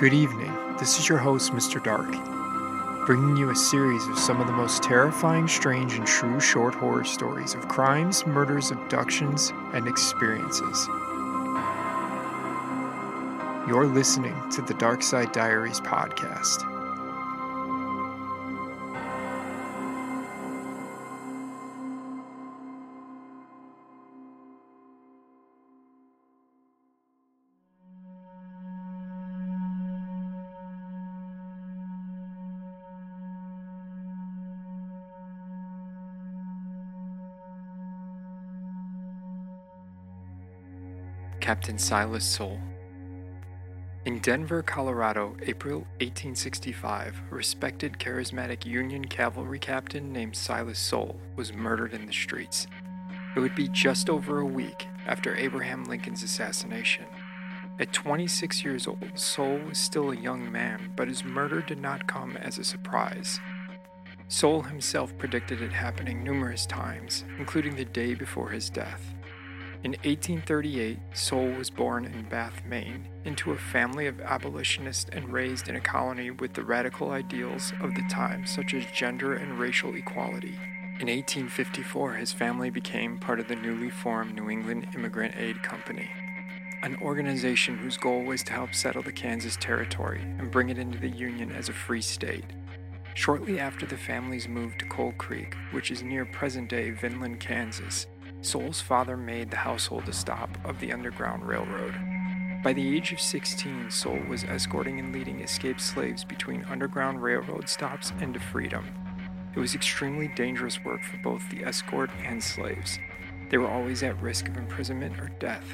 Good evening. This is your host, Mr. Dark, bringing you a series of some of the most terrifying, strange, and true short horror stories of crimes, murders, abductions, and experiences. You're listening to the Dark Side Diaries podcast. Captain Silas Soule. In Denver, Colorado, April 1865, respected charismatic Union cavalry captain named Silas Soule was murdered in the streets. It would be just over a week after Abraham Lincoln's assassination. At 26 years old, Soule was still a young man, but his murder did not come as a surprise. Soule himself predicted it happening numerous times, including the day before his death. In 1838, Soule was born in Bath, Maine, into a family of abolitionists and raised in a colony with the radical ideals of the time, such as gender and racial equality. In 1854, his family became part of the newly formed New England Emigrant Aid Company, an organization whose goal was to help settle the Kansas Territory and bring it into the Union as a free state. Shortly after the family's move to Coal Creek, which is near present day Vinland, Kansas, Soule's father made the household a stop of the Underground Railroad. By the age of 16, Soule was escorting and leading escaped slaves between Underground Railroad stops and to freedom. It was extremely dangerous work for both the escort and slaves. They were always at risk of imprisonment or death.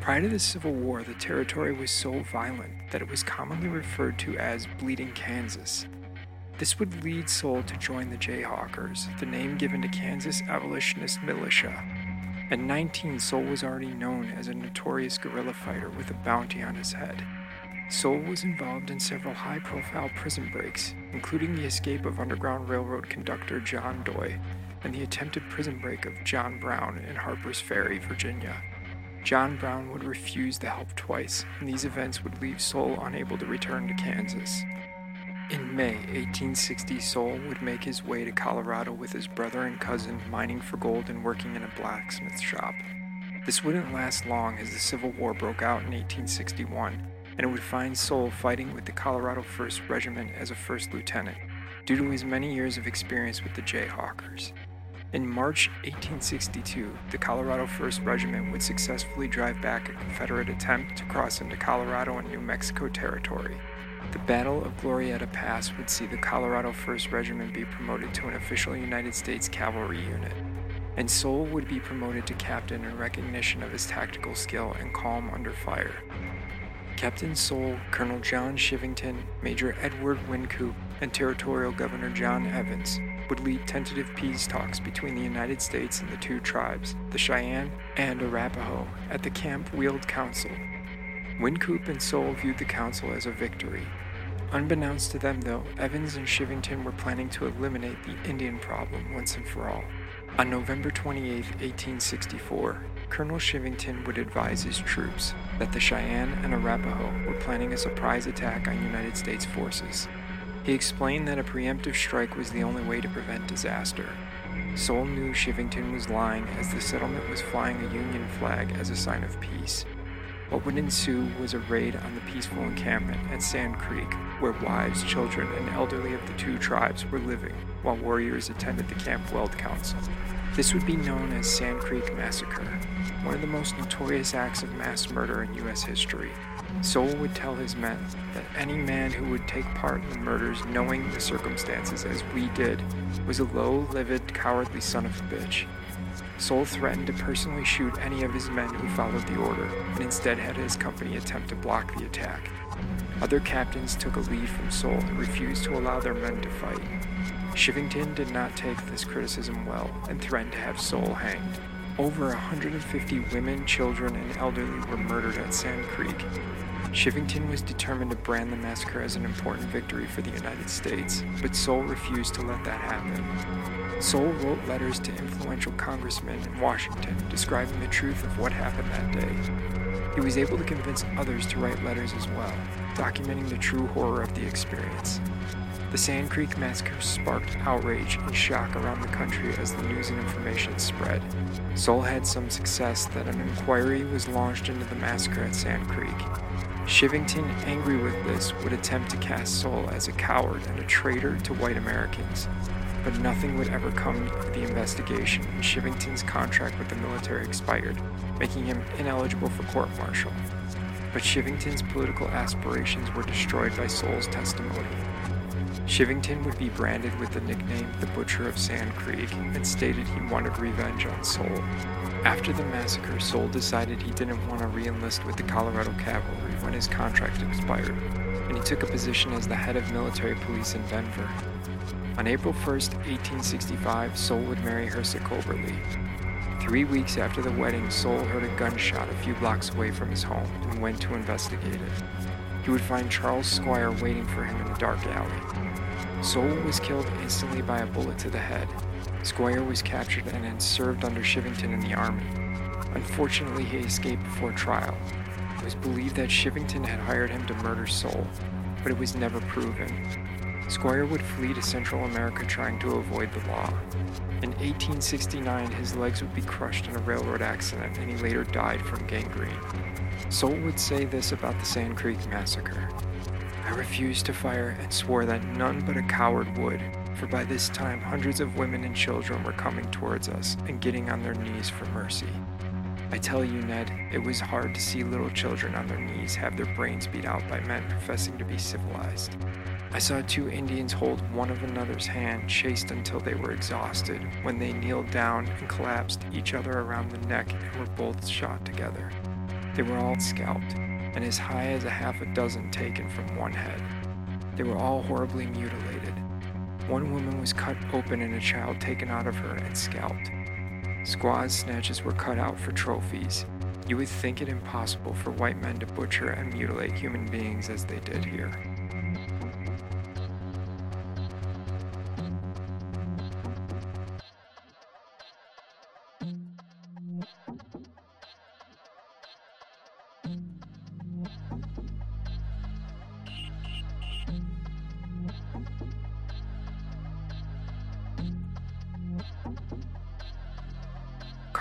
Prior to the Civil War, the territory was so violent that it was commonly referred to as Bleeding Kansas. This would lead Soule to join the Jayhawkers, the name given to Kansas abolitionist militia. At 19, Soule was already known as a notorious guerrilla fighter with a bounty on his head. Soule was involved in several high profile prison breaks, including the escape of Underground Railroad conductor John Doy and the attempted prison break of John Brown in Harper's Ferry, Virginia. John Brown would refuse the help twice, and these events would leave Soule unable to return to Kansas. In May 1860, Soule would make his way to Colorado with his brother and cousin mining for gold and working in a blacksmith shop. This wouldn't last long as the Civil War broke out in 1861, and it would find Soule fighting with the Colorado 1st Regiment as a first lieutenant, due to his many years of experience with the Jayhawkers. In March 1862, the Colorado 1st Regiment would successfully drive back a Confederate attempt to cross into Colorado and New Mexico territory. The Battle of Glorieta Pass would see the Colorado 1st Regiment be promoted to an official United States cavalry unit, and Soule would be promoted to captain in recognition of his tactical skill and calm under fire. Captain Soule, Colonel John Chivington, Major Edward Wynkoop, and Territorial Governor John Evans would lead tentative peace talks between the United States and the two tribes, the Cheyenne and Arapaho, at the Camp Weld Council Wynkoop and Soule viewed the council as a victory. Unbeknownst to them, though, Evans and Chivington were planning to eliminate the Indian problem once and for all. On November 28, 1864, Colonel Chivington would advise his troops that the Cheyenne and Arapaho were planning a surprise attack on United States forces. He explained that a preemptive strike was the only way to prevent disaster. Soule knew Chivington was lying as the settlement was flying a Union flag as a sign of peace. What would ensue was a raid on the peaceful encampment at Sand Creek, where wives, children, and elderly of the two tribes were living, while warriors attended the Camp Weld Council. This would be known as Sand Creek Massacre, one of the most notorious acts of mass murder in U.S. history. Soule would tell his men that any man who would take part in the murders knowing the circumstances as we did was a low, livid, cowardly son of a bitch, Soule threatened to personally shoot any of his men who followed the order, and instead had his company attempt to block the attack. Other captains took a lead from Soule and refused to allow their men to fight. Chivington did not take this criticism well and threatened to have Soule hanged. Over 150 women, children, and elderly were murdered at Sand Creek. Chivington was determined to brand the massacre as an important victory for the United States, but Soule refused to let that happen. Soule wrote letters to influential congressmen in Washington describing the truth of what happened that day. He was able to convince others to write letters as well. documenting the true horror of the experience. The Sand Creek Massacre sparked outrage and shock around the country as the news and information spread. Soule had some success that an inquiry was launched into the massacre at Sand Creek. Chivington, angry with this, would attempt to cast Soule as a coward and a traitor to white Americans. But nothing would ever come of the investigation, and Chivington's contract with the military expired, making him ineligible for court martial. But Chivington's political aspirations were destroyed by Soule's testimony. Chivington would be branded with the nickname the Butcher of Sand Creek and stated he wanted revenge on Soule. After the massacre, Soule decided he didn't want to re enlist with the Colorado Cavalry when his contract expired, and he took a position as the head of military police in Denver. On April 1, 1865, Soule would marry Hersa Coberly. Three weeks after the wedding, Soule heard a gunshot a few blocks away from his home and went to investigate it. He would find Charles Squire waiting for him in a dark alley. Soule was killed instantly by a bullet to the head. Squire was captured and then served under Chivington in the army. Unfortunately, he escaped before trial. It was believed that Chivington had hired him to murder Soule, but it was never proven. Squire would flee to Central America trying to avoid the law. In 1869, his legs would be crushed in a railroad accident and he later died from gangrene. Soule would say this about the Sand Creek Massacre. I refused to fire and swore that none but a coward would, for by this time hundreds of women and children were coming towards us and getting on their knees for mercy. I tell you, Ned, it was hard to see little children on their knees have their brains beat out by men professing to be civilized. I saw two Indians hold one of another's hand, chased until they were exhausted, when they kneeled down and collapsed each other around the neck and were both shot together. They were all scalped, and as high as a half a dozen taken from one head. They were all horribly mutilated. One woman was cut open and a child taken out of her and scalped. Squaws' snatches were cut out for trophies. You would think it impossible for white men to butcher and mutilate human beings as they did here.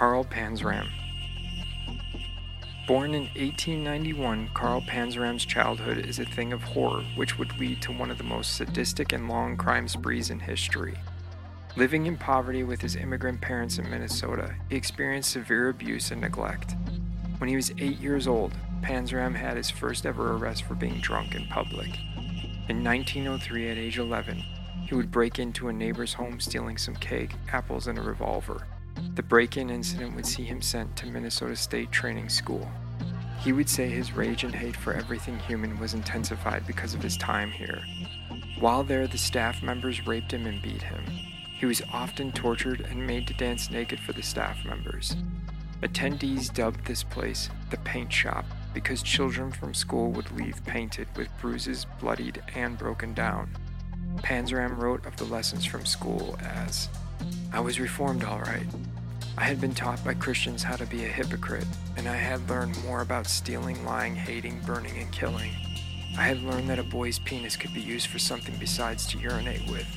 Carl Panzram. Born in 1891, Carl Panzram's childhood is a thing of horror which would lead to one of the most sadistic and long crime sprees in history. Living in poverty with his immigrant parents in Minnesota, he experienced severe abuse and neglect. When he was eight years old, Panzram had his first ever arrest for being drunk in public. In 1903, at age 11, he would break into a neighbor's home stealing some cake, apples, and a revolver. The break in incident would see him sent to Minnesota State Training School. He would say his rage and hate for everything human was intensified because of his time here. While there, the staff members raped him and beat him. He was often tortured and made to dance naked for the staff members. Attendees dubbed this place the paint shop because children from school would leave painted with bruises, bloodied, and broken down. Panzram wrote of the lessons from school as I was reformed all right. I had been taught by Christians how to be a hypocrite, and I had learned more about stealing, lying, hating, burning, and killing. I had learned that a boy's penis could be used for something besides to urinate with,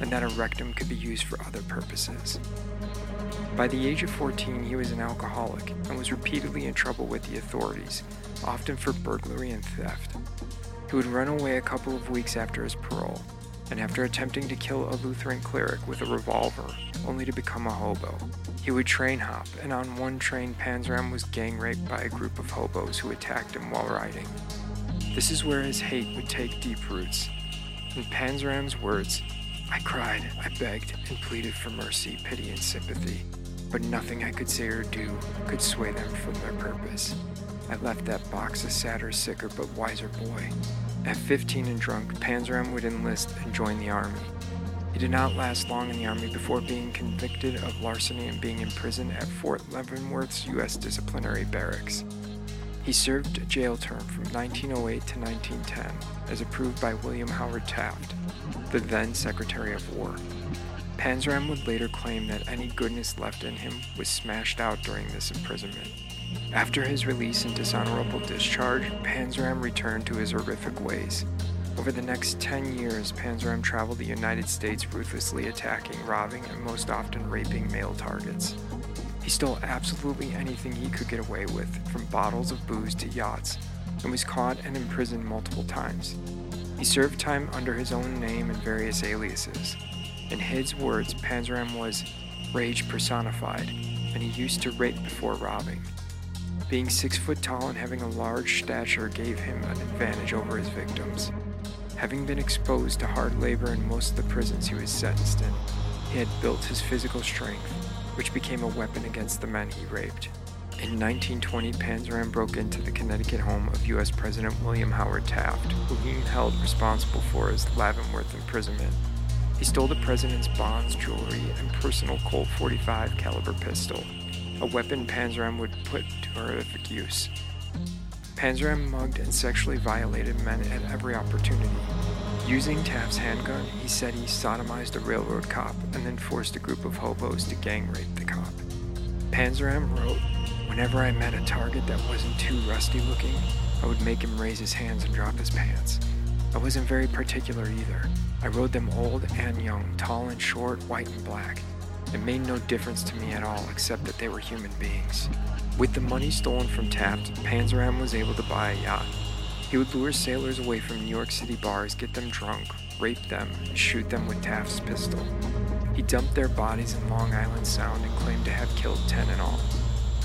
and that a rectum could be used for other purposes. By the age of 14, he was an alcoholic and was repeatedly in trouble with the authorities, often for burglary and theft. He would run away a couple of weeks after his parole, and after attempting to kill a Lutheran cleric with a revolver, only to become a hobo. He would train hop, and on one train, Panzram was gang raped by a group of hobos who attacked him while riding. This is where his hate would take deep roots. In Panzram's words, I cried, I begged, and pleaded for mercy, pity, and sympathy, but nothing I could say or do could sway them from their purpose. I left that box a sadder, sicker, but wiser boy. At 15 and drunk, Panzram would enlist and join the army. He did not last long in the army before being convicted of larceny and being imprisoned at Fort Leavenworth's U.S. Disciplinary Barracks. He served a jail term from 1908 to 1910, as approved by William Howard Taft, the then Secretary of War. Panzram would later claim that any goodness left in him was smashed out during this imprisonment. After his release and dishonorable discharge, Panzram returned to his horrific ways. Over the next 10 years, Panzram traveled the United States ruthlessly attacking, robbing, and most often raping male targets. He stole absolutely anything he could get away with, from bottles of booze to yachts, and was caught and imprisoned multiple times. He served time under his own name and various aliases. In his words, Panzram was rage personified, and he used to rape before robbing. Being six foot tall and having a large stature gave him an advantage over his victims. Having been exposed to hard labor in most of the prisons he was sentenced in, he had built his physical strength, which became a weapon against the men he raped. In 1920, Panzram broke into the Connecticut home of U.S. President William Howard Taft, who he held responsible for his Leavenworth imprisonment. He stole the president's bonds, jewelry, and personal Colt 45 caliber pistol, a weapon Panzram would put to horrific use. Panzram mugged and sexually violated men at every opportunity. Using Taft's handgun, he said he sodomized a railroad cop and then forced a group of hobos to gang rape the cop. Panzram wrote, Whenever I met a target that wasn't too rusty looking, I would make him raise his hands and drop his pants. I wasn't very particular either. I rode them old and young, tall and short, white and black. It made no difference to me at all except that they were human beings. With the money stolen from Taft, Panzram was able to buy a yacht. He would lure sailors away from New York City bars, get them drunk, rape them, and shoot them with Taft's pistol. He dumped their bodies in Long Island Sound and claimed to have killed 10 in all.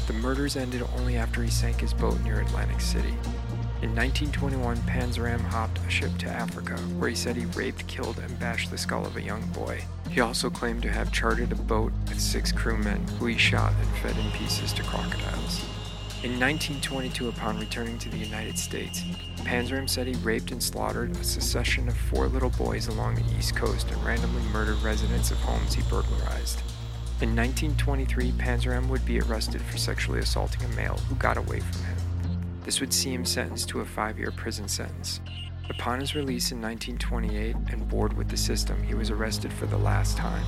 The murders ended only after he sank his boat near Atlantic City. In 1921, Panzram hopped a ship to Africa, where he said he raped, killed, and bashed the skull of a young boy. He also claimed to have chartered a boat with six crewmen, who he shot and fed in pieces to crocodiles. In 1922, upon returning to the United States, Panzram said he raped and slaughtered a succession of four little boys along the East Coast and randomly murdered residents of homes he burglarized. In 1923, Panzram would be arrested for sexually assaulting a male who got away from him. This would see him sentenced to a five year prison sentence. Upon his release in 1928 and bored with the system, he was arrested for the last time.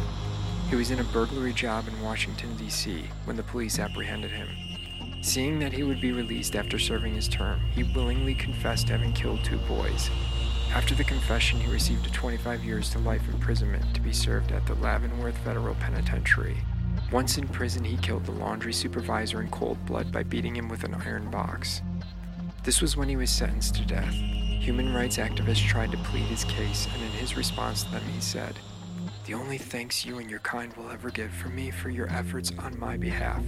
He was in a burglary job in Washington, D.C., when the police apprehended him. Seeing that he would be released after serving his term, he willingly confessed to having killed two boys. After the confession, he received a 25 years to life imprisonment to be served at the Leavenworth Federal Penitentiary. Once in prison, he killed the laundry supervisor in cold blood by beating him with an iron box. This was when he was sentenced to death. Human rights activists tried to plead his case, and in his response to them, he said, The only thanks you and your kind will ever get from me for your efforts on my behalf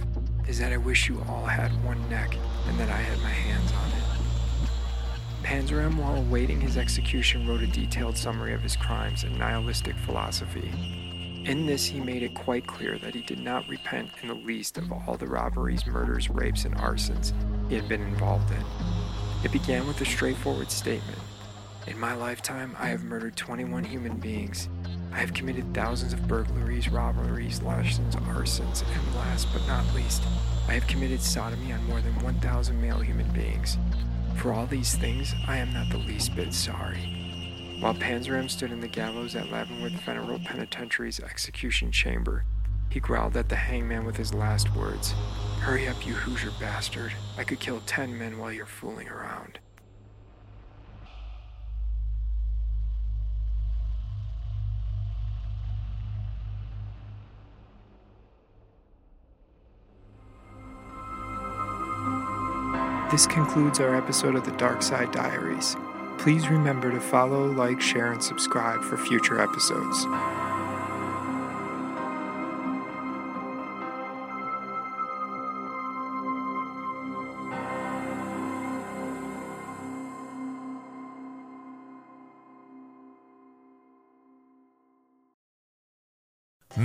is that I wish you all had one neck and that I had my hands on it. Panzram, while awaiting his execution, wrote a detailed summary of his crimes and nihilistic philosophy. In this, he made it quite clear that he did not repent in the least of all the robberies, murders, rapes, and arsons he had been involved in. It began with a straightforward statement In my lifetime, I have murdered 21 human beings. I have committed thousands of burglaries, robberies, larcenies, arsons, and last but not least, I have committed sodomy on more than 1,000 male human beings. For all these things, I am not the least bit sorry. While Panzram stood in the gallows at Leavenworth Federal Penitentiary's execution chamber, he growled at the hangman with his last words Hurry up, you Hoosier bastard. I could kill ten men while you're fooling around. This concludes our episode of the Dark Side Diaries. Please remember to follow, like, share, and subscribe for future episodes.